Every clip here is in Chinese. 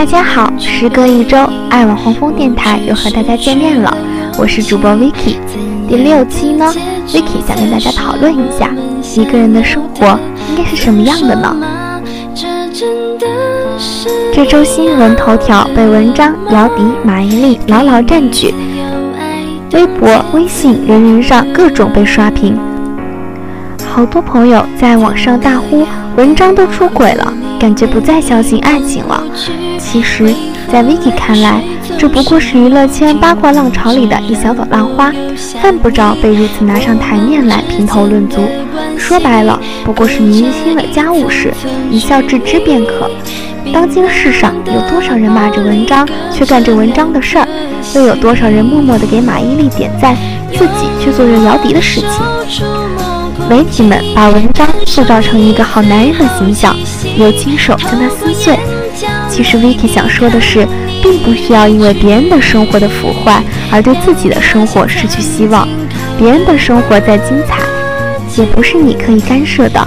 大家好，时隔一周，爱网红风电台又和大家见面了，我是主播 Vicky。第六期呢，Vicky 想跟大家讨论一下，一个人的生活应该是什么样的呢？这周新闻头条被文章姚笛、马伊琍牢牢占据，微博、微信、人人上各种被刷屏，好多朋友在网上大呼文章都出轨了。感觉不再相信爱情了。其实，在 Vicky 看来，这不过是娱乐圈八卦浪潮里的一小朵浪花，犯不着被如此拿上台面来评头论足。说白了，不过是明星的家务事，一笑置之便可。当今世上有多少人骂着文章却干着文章的事儿，又有多少人默默地给马伊琍点赞，自己却做着姚笛的事情？媒体们把文章塑造成一个好男人的形象，又亲手将他撕碎。其实，Vicky 想说的是，并不需要因为别人的生活的腐坏而对自己的生活失去希望。别人的生活再精彩，也不是你可以干涉的。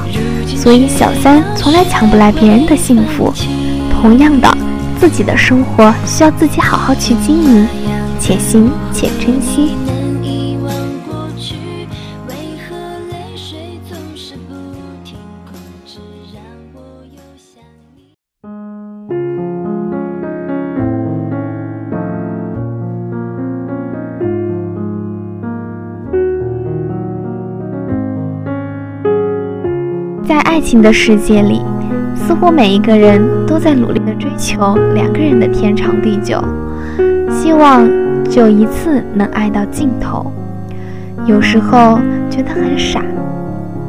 所以，小三从来抢不来别人的幸福。同样的，自己的生活需要自己好好去经营，且行且珍惜。爱情的世界里，似乎每一个人都在努力的追求两个人的天长地久，希望就一次能爱到尽头。有时候觉得很傻，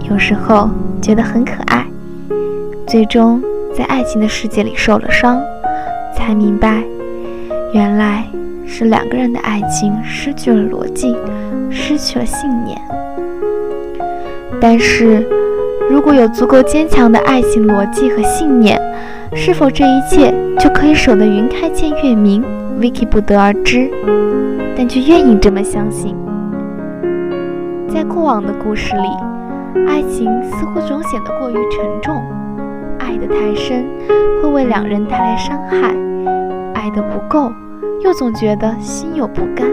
有时候觉得很可爱，最终在爱情的世界里受了伤，才明白，原来是两个人的爱情失去了逻辑，失去了信念。但是。如果有足够坚强的爱情逻辑和信念，是否这一切就可以守得云开见月明？Vicky 不得而知，但却愿意这么相信。在过往的故事里，爱情似乎总显得过于沉重，爱得太深会为两人带来伤害，爱得不够又总觉得心有不甘。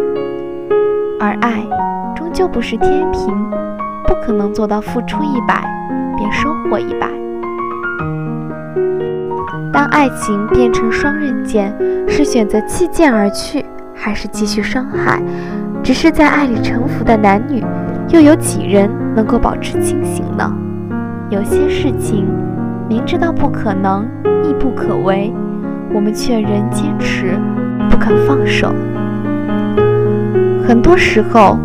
而爱终究不是天平，不可能做到付出一百。便收获一把。当爱情变成双刃剑，是选择弃剑而去，还是继续伤害？只是在爱里沉浮的男女，又有几人能够保持清醒呢？有些事情明知道不可能，亦不可为，我们却仍坚持不肯放手。很多时候，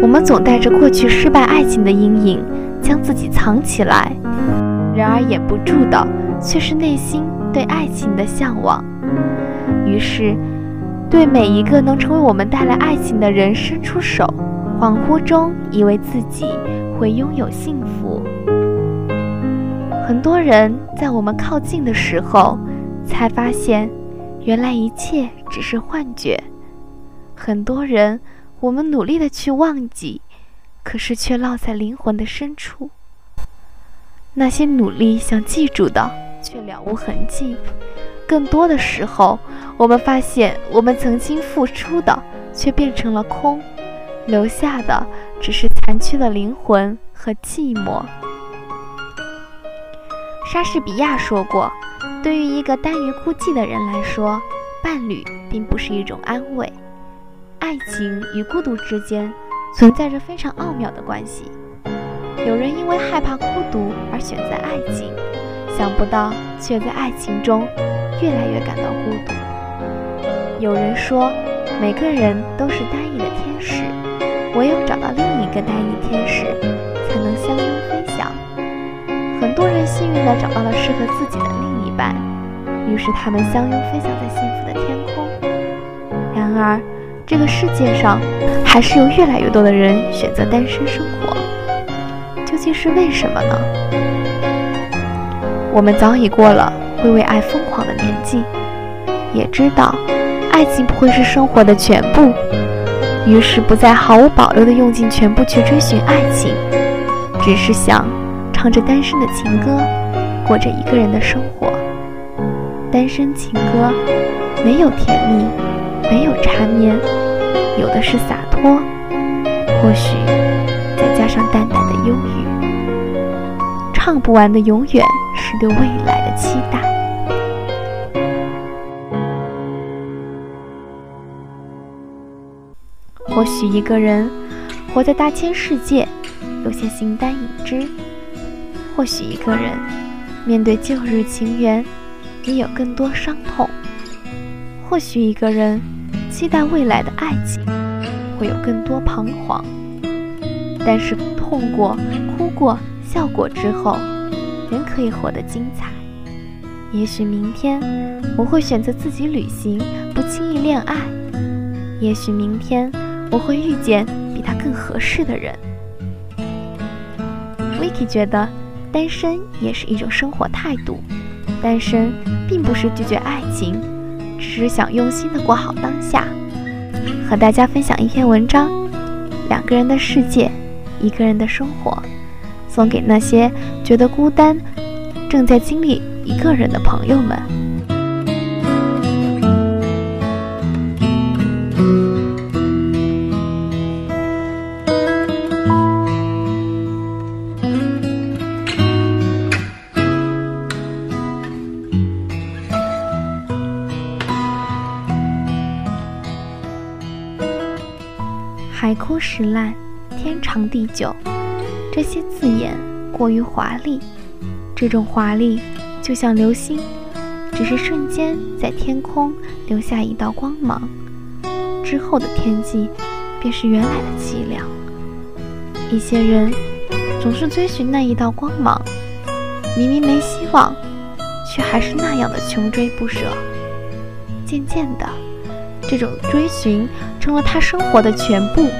我们总带着过去失败爱情的阴影。将自己藏起来，然而掩不住的却是内心对爱情的向往。于是，对每一个能成为我们带来爱情的人伸出手，恍惚中以为自己会拥有幸福。很多人在我们靠近的时候，才发现原来一切只是幻觉。很多人，我们努力的去忘记。可是却落在灵魂的深处。那些努力想记住的，却了无痕迹。更多的时候，我们发现我们曾经付出的，却变成了空，留下的只是残缺的灵魂和寂寞。莎士比亚说过：“对于一个耽于孤寂的人来说，伴侣并不是一种安慰。爱情与孤独之间。”存在着非常奥妙的关系。有人因为害怕孤独而选择爱情，想不到却在爱情中越来越感到孤独。有人说，每个人都是单翼的天使，唯有找到另一个单翼天使，才能相拥飞翔。很多人幸运地找到了适合自己的另一半，于是他们相拥飞翔在幸福的天空。然而，这个世界上，还是有越来越多的人选择单身生活，究竟是为什么呢？我们早已过了会为爱疯狂的年纪，也知道爱情不会是生活的全部，于是不再毫无保留的用尽全部去追寻爱情，只是想唱着单身的情歌，过着一个人的生活。单身情歌没有甜蜜，没有缠绵，有的是洒脱。或许再加上淡淡的忧郁，唱不完的永远是对未来的期待。或许一个人活在大千世界，有些形单影只；或许一个人面对旧日情缘，也有更多伤痛；或许一个人期待未来的爱情，会有更多彷徨。但是痛过、哭过、笑过之后，仍可以活得精彩。也许明天我会选择自己旅行，不轻易恋爱；也许明天。我会遇见比他更合适的人。Vicky 觉得，单身也是一种生活态度。单身并不是拒绝爱情，只是想用心的过好当下。和大家分享一篇文章：两个人的世界，一个人的生活，送给那些觉得孤单、正在经历一个人的朋友们。石烂，天长地久，这些字眼过于华丽。这种华丽就像流星，只是瞬间在天空留下一道光芒，之后的天际便是原来的凄凉。一些人总是追寻那一道光芒，明明没希望，却还是那样的穷追不舍。渐渐的。这种追寻成了他生活的全部，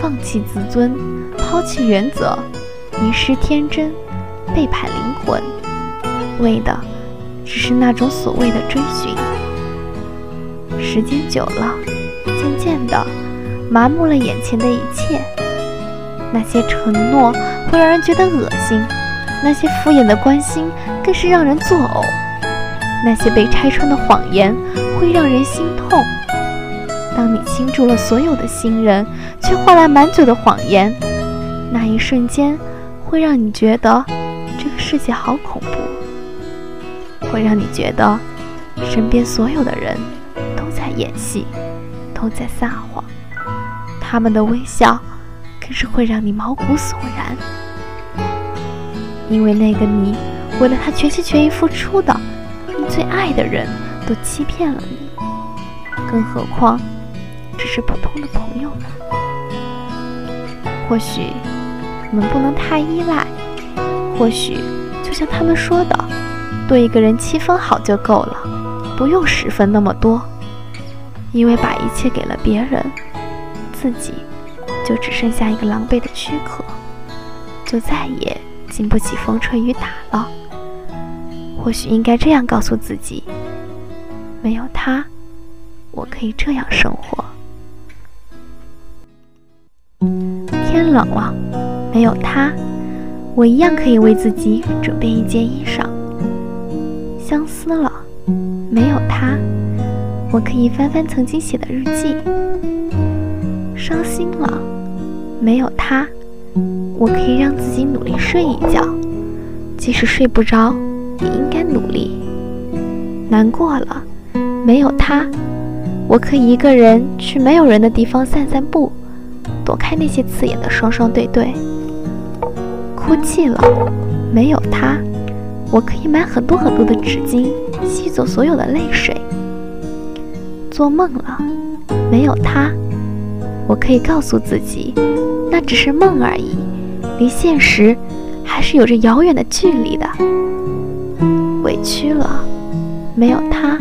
放弃自尊，抛弃原则，迷失天真，背叛灵魂，为的只是那种所谓的追寻。时间久了，渐渐的麻木了眼前的一切。那些承诺会让人觉得恶心，那些敷衍的关心更是让人作呕。那些被拆穿的谎言会让人心痛。当你倾注了所有的信任，却换来满嘴的谎言，那一瞬间会让你觉得这个世界好恐怖，会让你觉得身边所有的人都在演戏，都在撒谎。他们的微笑更是会让你毛骨悚然，因为那个你为了他全心全意付出的。你最爱的人都欺骗了你，更何况只是普通的朋友呢？或许我们不能太依赖，或许就像他们说的，对一个人七分好就够了，不用十分那么多。因为把一切给了别人，自己就只剩下一个狼狈的躯壳，就再也经不起风吹雨打了。或许应该这样告诉自己：没有他，我可以这样生活。冷了，没有他，我一样可以为自己准备一件衣裳。相思了，没有他，我可以翻翻曾经写的日记。伤心了，没有他，我可以让自己努力睡一觉，即使睡不着。也应该努力。难过了，没有他，我可以一个人去没有人的地方散散步，躲开那些刺眼的双双对对。哭泣了，没有他，我可以买很多很多的纸巾，吸走所有的泪水。做梦了，没有他，我可以告诉自己，那只是梦而已，离现实还是有着遥远的距离的。委屈了，没有他，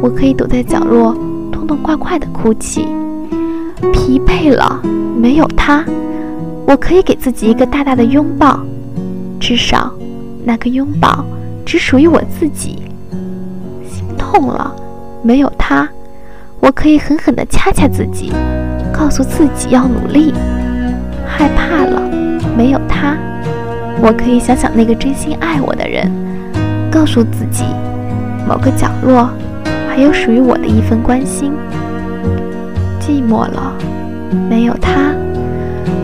我可以躲在角落痛痛快快的哭泣；疲惫了，没有他，我可以给自己一个大大的拥抱，至少那个拥抱只属于我自己。心痛了，没有他，我可以狠狠地掐掐自己，告诉自己要努力。害怕了，没有他，我可以想想那个真心爱我的人。告诉自己，某个角落，还有属于我的一份关心。寂寞了，没有他，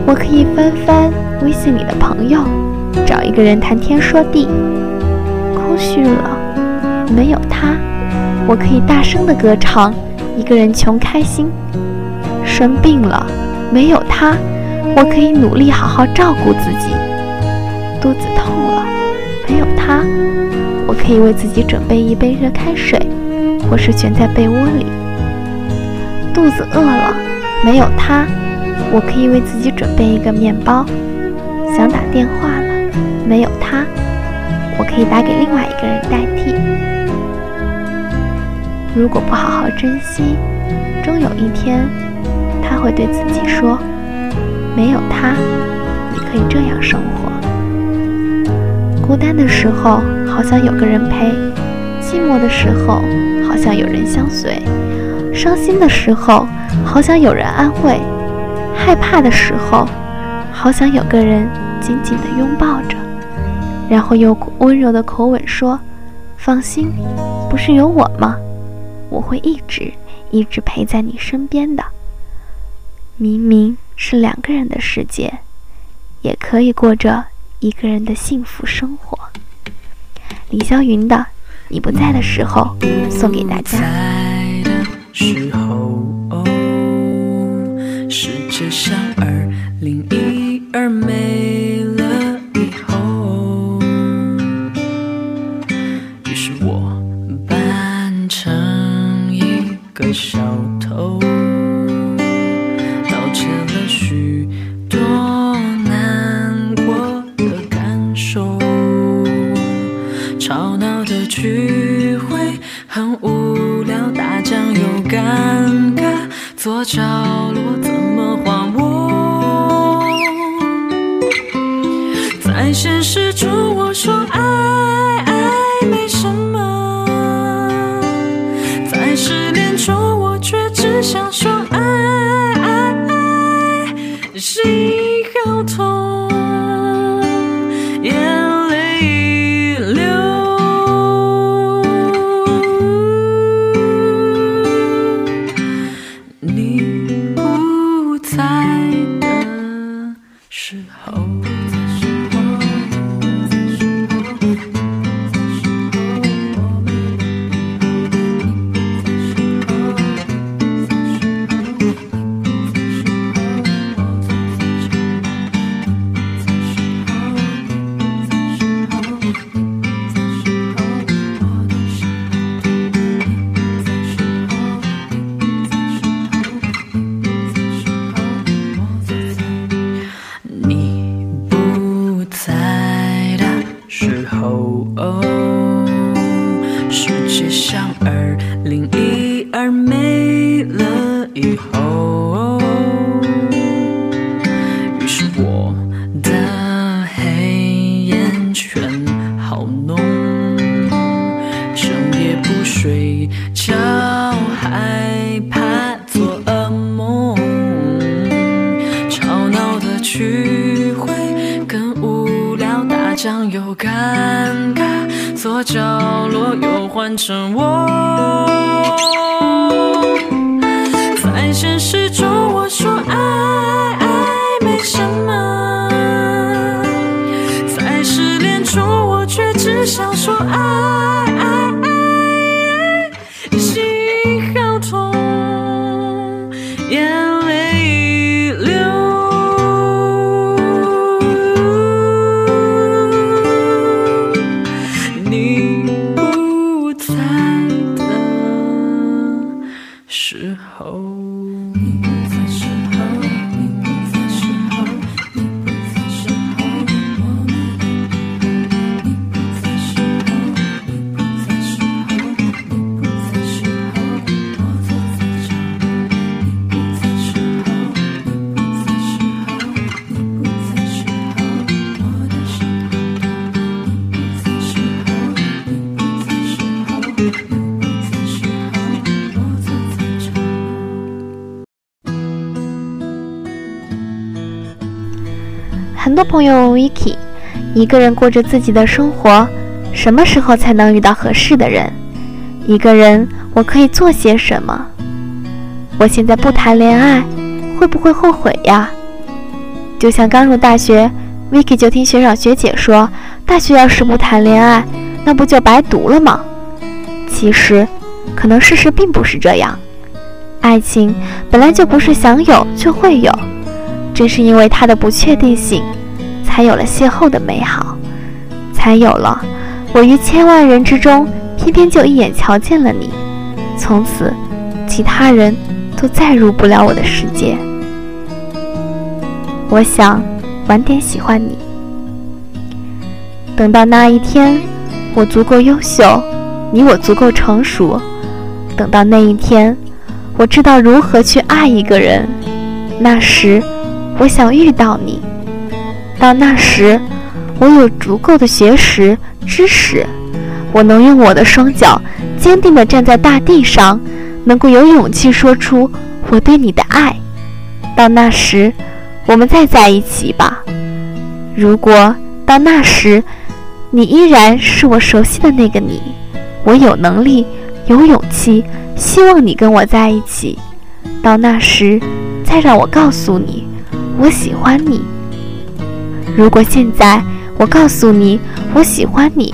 我可以翻翻微信里的朋友，找一个人谈天说地。空虚了，没有他，我可以大声的歌唱，一个人穷开心。生病了，没有他，我可以努力好好照顾自己。肚子痛了，没有他，我可以为自己准备一杯热开水，或是蜷在被窝里。肚子饿了，没有他，我可以为自己准备一个面包。想打电话了，没有他，我可以打给另外一个人代替。如果不好好珍惜，终有一天，他会对自己说：“没有他，你可以这样生活。”孤单的时候，好像有个人陪；寂寞的时候，好像有人相随；伤心的时候，好想有人安慰；害怕的时候，好想有个人紧紧地拥抱着，然后用温柔的口吻说：“放心，不是有我吗？我会一直一直陪在你身边的。明明是两个人的世界，也可以过着。”一个人的幸福生活，李霄云的《你不在的时候》送给大家。时候，世界上2012没了以后，于是我扮成一个小偷，盗窃了许多难过的感受，吵闹的剧。怎么 Thank you. 尴尬左角落又换成我。多朋友 Vicky，一个人过着自己的生活，什么时候才能遇到合适的人？一个人我可以做些什么？我现在不谈恋爱，会不会后悔呀？就像刚入大学，Vicky 就听学长学姐说，大学要是不谈恋爱，那不就白读了吗？其实，可能事实并不是这样。爱情本来就不是想有就会有，正是因为它的不确定性，才有了邂逅的美好，才有了我于千万人之中偏偏就一眼瞧见了你，从此其他人都再入不了我的世界。我想晚点喜欢你，等到那一天，我足够优秀，你我足够成熟，等到那一天。我知道如何去爱一个人，那时我想遇到你。到那时，我有足够的学识知识，我能用我的双脚坚定地站在大地上，能够有勇气说出我对你的爱。到那时，我们再在一起吧。如果到那时，你依然是我熟悉的那个你，我有能力，有勇气。希望你跟我在一起，到那时，再让我告诉你，我喜欢你。如果现在我告诉你我喜欢你，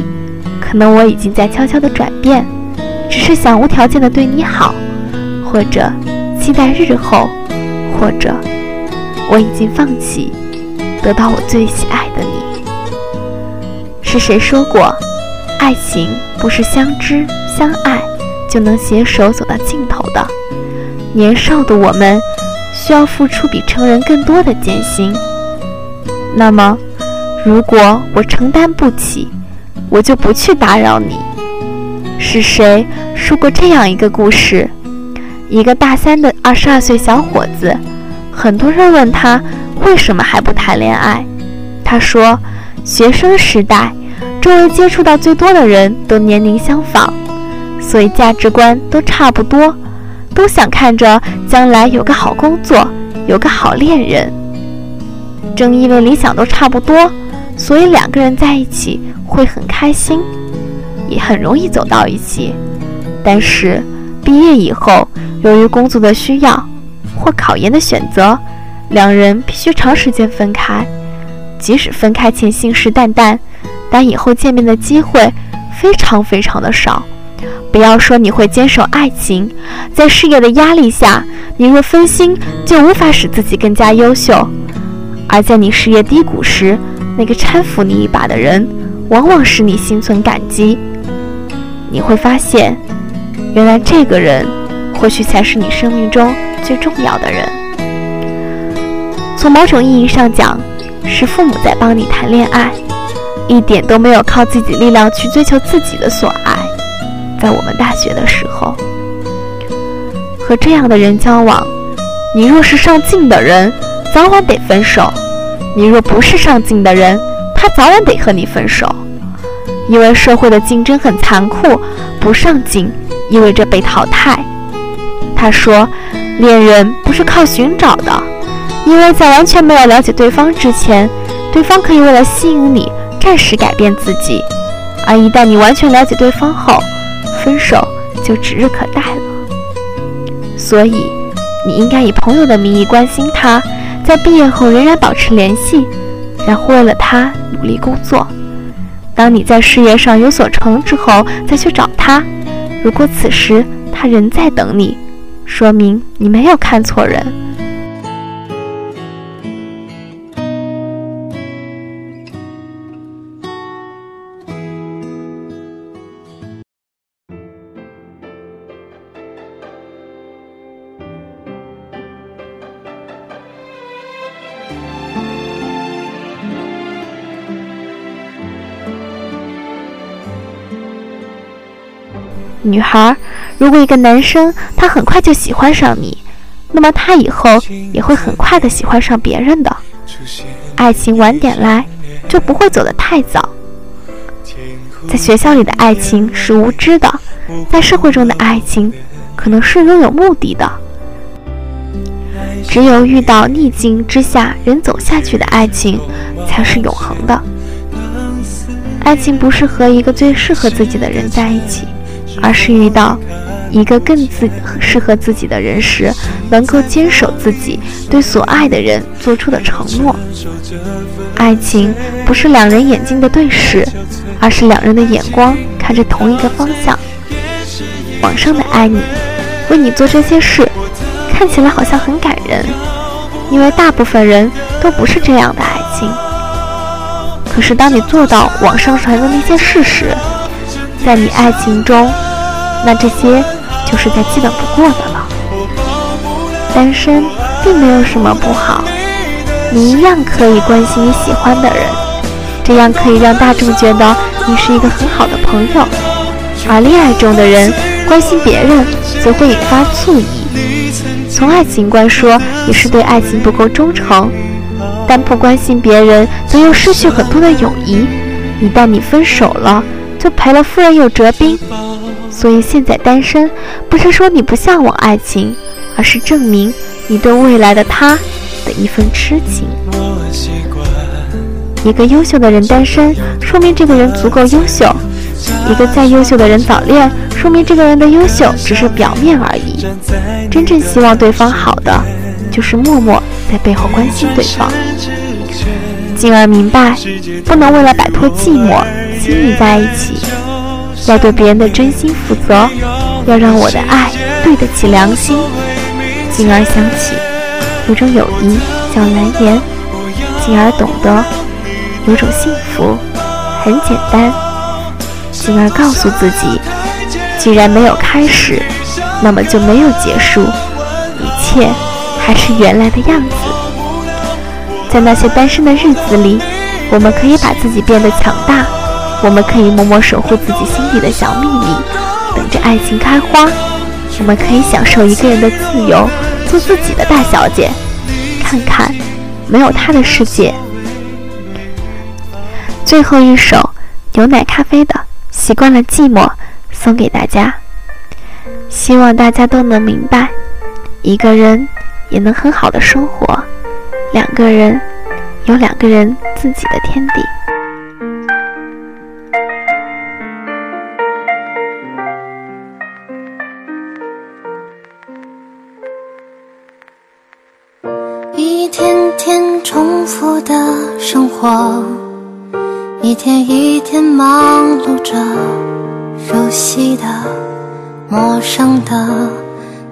可能我已经在悄悄的转变，只是想无条件的对你好，或者期待日后，或者我已经放弃得到我最喜爱的你。是谁说过，爱情不是相知相爱？就能携手走到尽头的。年少的我们，需要付出比成人更多的艰辛。那么，如果我承担不起，我就不去打扰你。是谁说过这样一个故事？一个大三的二十二岁小伙子，很多人问他为什么还不谈恋爱，他说：学生时代，周围接触到最多的人都年龄相仿。所以价值观都差不多，都想看着将来有个好工作，有个好恋人。正因为理想都差不多，所以两个人在一起会很开心，也很容易走到一起。但是毕业以后，由于工作的需要或考研的选择，两人必须长时间分开。即使分开前信誓旦旦，但以后见面的机会非常非常的少。不要说你会坚守爱情，在事业的压力下，你若分心，就无法使自己更加优秀。而在你事业低谷时，那个搀扶你一把的人，往往使你心存感激。你会发现，原来这个人，或许才是你生命中最重要的人。从某种意义上讲，是父母在帮你谈恋爱，一点都没有靠自己力量去追求自己的所爱。在我们大学的时候，和这样的人交往，你若是上进的人，早晚得分手；你若不是上进的人，他早晚得和你分手。因为社会的竞争很残酷，不上进意味着被淘汰。他说，恋人不是靠寻找的，因为在完全没有了解对方之前，对方可以为了吸引你，暂时改变自己；而一旦你完全了解对方后，分手就指日可待了，所以你应该以朋友的名义关心他，在毕业后仍然保持联系，然后为了他努力工作。当你在事业上有所成之后，再去找他。如果此时他仍在等你，说明你没有看错人。女孩，如果一个男生他很快就喜欢上你，那么他以后也会很快的喜欢上别人的。爱情晚点来，就不会走得太早。在学校里的爱情是无知的，在社会中的爱情可能是拥有目的的。只有遇到逆境之下仍走下去的爱情，才是永恒的。爱情不是和一个最适合自己的人在一起。而是遇到一个更自适合自己的人时，能够坚守自己对所爱的人做出的承诺。爱情不是两人眼睛的对视，而是两人的眼光看着同一个方向。网上的爱你，为你做这些事，看起来好像很感人，因为大部分人都不是这样的爱情。可是当你做到网上传的那些事时，在你爱情中，那这些就是再基本不过的了。单身并没有什么不好，你一样可以关心你喜欢的人，这样可以让大众觉得你是一个很好的朋友。而恋爱中的人关心别人，则会引发醋意。从爱情观说，也是对爱情不够忠诚。但不关心别人，则又失去很多的友谊。一旦你分手了，就赔了夫人又折兵。所以现在单身，不是说你不向往爱情，而是证明你对未来的他的一份痴情。一个优秀的人单身，说明这个人足够优秀；一个再优秀的人早恋，说明这个人的优秀只是表面而已。真正希望对方好的，就是默默在背后关心对方。进而明白，不能为了摆脱寂寞，亲密在一起，要对别人的真心负责，要让我的爱对得起良心。进而想起，有种友谊叫蓝颜。进而懂得，有种幸福很简单。进而告诉自己，既然没有开始，那么就没有结束，一切还是原来的样子。在那些单身的日子里，我们可以把自己变得强大，我们可以默默守护自己心底的小秘密，等着爱情开花。我们可以享受一个人的自由，做自己的大小姐，看看没有他的世界。最后一首牛奶咖啡的《习惯了寂寞》送给大家，希望大家都能明白，一个人也能很好的生活。两个人有两个人自己的天地。重复的生活，一天一天忙碌着，熟悉的、陌生的。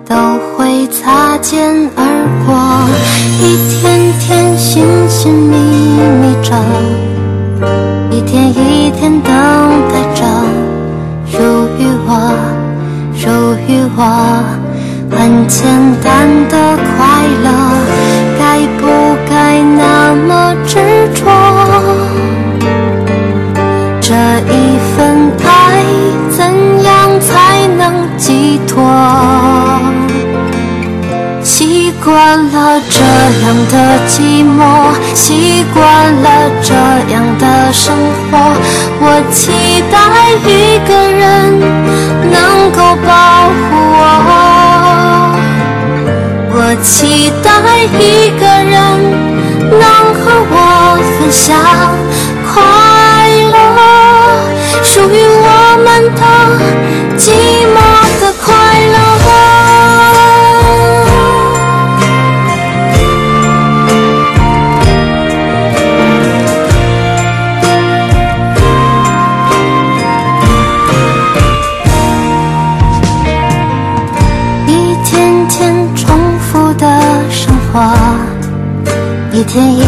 都会擦肩而过，一天天寻寻觅觅着，一天一天等待着，属于我，属于我，很简单的快乐，寄托？习惯了这样的寂寞，习惯了这样的生活。我期待一个人能够保护我，我期待一个人能和我分享快乐，属于我们的一